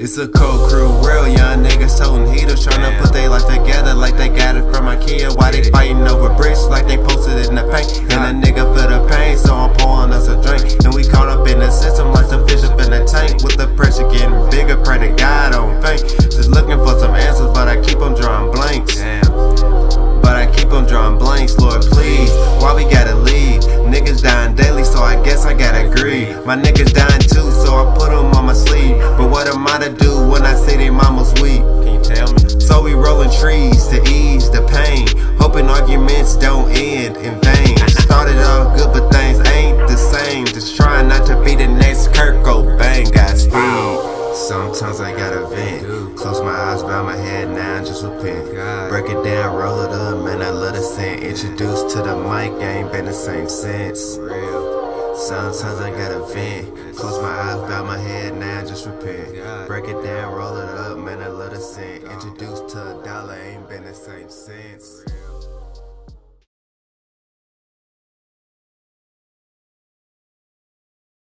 It's a cold crew, real young niggas toting heaters, tryna put they life together like they got it from IKEA. Why they fighting over bricks like they posted in the paint? And a nigga feel the pain, so I'm pouring us a drink. And we caught up in the system like some fish up in the tank. With the pressure getting bigger, pray to God don't faint. My niggas dying too, so I put them on my sleeve. But what am I to do when I say they mama's weak? Can you tell me? So we rolling trees to ease the pain. Hoping arguments don't end in vain. Started off good, but things ain't the same. Just trying not to be the next Kurt Cobain. Got speed. Sometimes I gotta vent. Close my eyes, bow my head now, just repent. Break it down, roll it up, man. I love the scent. Introduced to the mic, ain't been the same since. Real. Sometimes I gotta vent. Close my eyes, bow my head now, just repent. Break it down, roll it up, man. I love the scent. Introduced to a dollar, ain't been the same since.